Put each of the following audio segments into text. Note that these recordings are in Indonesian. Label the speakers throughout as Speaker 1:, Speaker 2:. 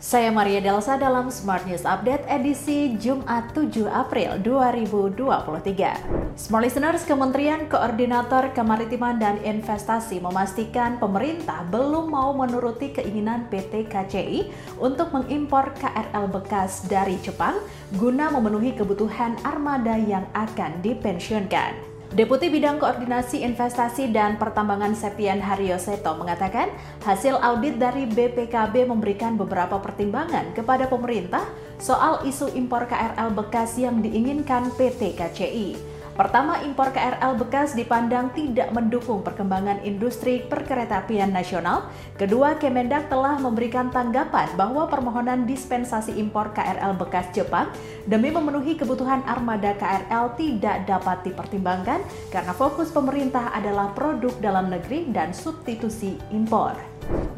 Speaker 1: Saya Maria Delsa dalam Smart News Update edisi Jumat 7 April 2023. Smart Listeners, Kementerian Koordinator Kemaritiman dan Investasi memastikan pemerintah belum mau menuruti keinginan PT KCI untuk mengimpor KRL bekas dari Jepang guna memenuhi kebutuhan armada yang akan dipensiunkan. Deputi Bidang Koordinasi Investasi dan Pertambangan Septian Haryo Seto mengatakan hasil audit dari BPKB memberikan beberapa pertimbangan kepada pemerintah soal isu impor KRL bekas yang diinginkan PT KCI. Pertama, impor KRL bekas dipandang tidak mendukung perkembangan industri perkeretaapian nasional. Kedua, Kemendak telah memberikan tanggapan bahwa permohonan dispensasi impor KRL bekas Jepang demi memenuhi kebutuhan armada KRL tidak dapat dipertimbangkan karena fokus pemerintah adalah produk dalam negeri dan substitusi impor.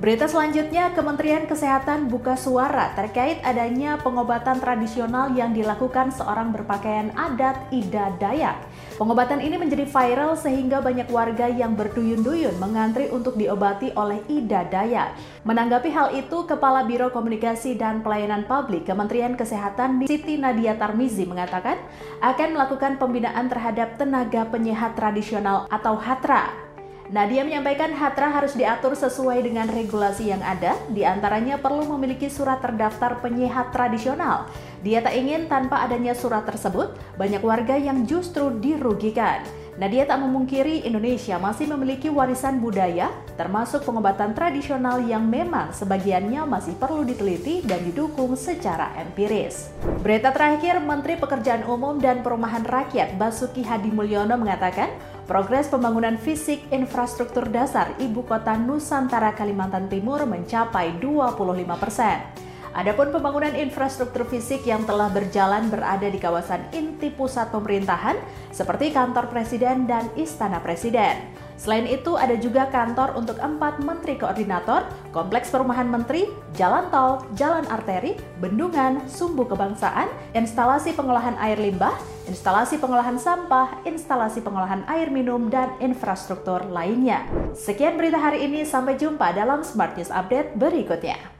Speaker 1: Berita selanjutnya, Kementerian Kesehatan buka suara terkait adanya pengobatan tradisional yang dilakukan seorang berpakaian adat Ida Dayak. Pengobatan ini menjadi viral sehingga banyak warga yang berduyun-duyun mengantri untuk diobati oleh Ida Dayak. Menanggapi hal itu, Kepala Biro Komunikasi dan Pelayanan Publik Kementerian Kesehatan Siti Nadia Tarmizi mengatakan akan melakukan pembinaan terhadap tenaga penyehat tradisional atau HATRA Nadia menyampaikan Hatra harus diatur sesuai dengan regulasi yang ada, di antaranya perlu memiliki surat terdaftar penyehat tradisional. Dia tak ingin tanpa adanya surat tersebut, banyak warga yang justru dirugikan. Nadia tak memungkiri Indonesia masih memiliki warisan budaya, termasuk pengobatan tradisional yang memang sebagiannya masih perlu diteliti dan didukung secara empiris. Berita terakhir, Menteri Pekerjaan Umum dan Perumahan Rakyat Basuki Hadi Mulyono mengatakan, Progres pembangunan fisik infrastruktur dasar ibu kota Nusantara Kalimantan Timur mencapai 25 persen. Adapun pembangunan infrastruktur fisik yang telah berjalan berada di kawasan inti pusat pemerintahan seperti kantor presiden dan istana presiden. Selain itu, ada juga kantor untuk empat menteri koordinator, kompleks perumahan menteri, jalan tol, jalan arteri, bendungan, sumbu kebangsaan, instalasi pengolahan air limbah, instalasi pengolahan sampah, instalasi pengolahan air minum, dan infrastruktur lainnya. Sekian berita hari ini, sampai jumpa dalam Smart News Update berikutnya.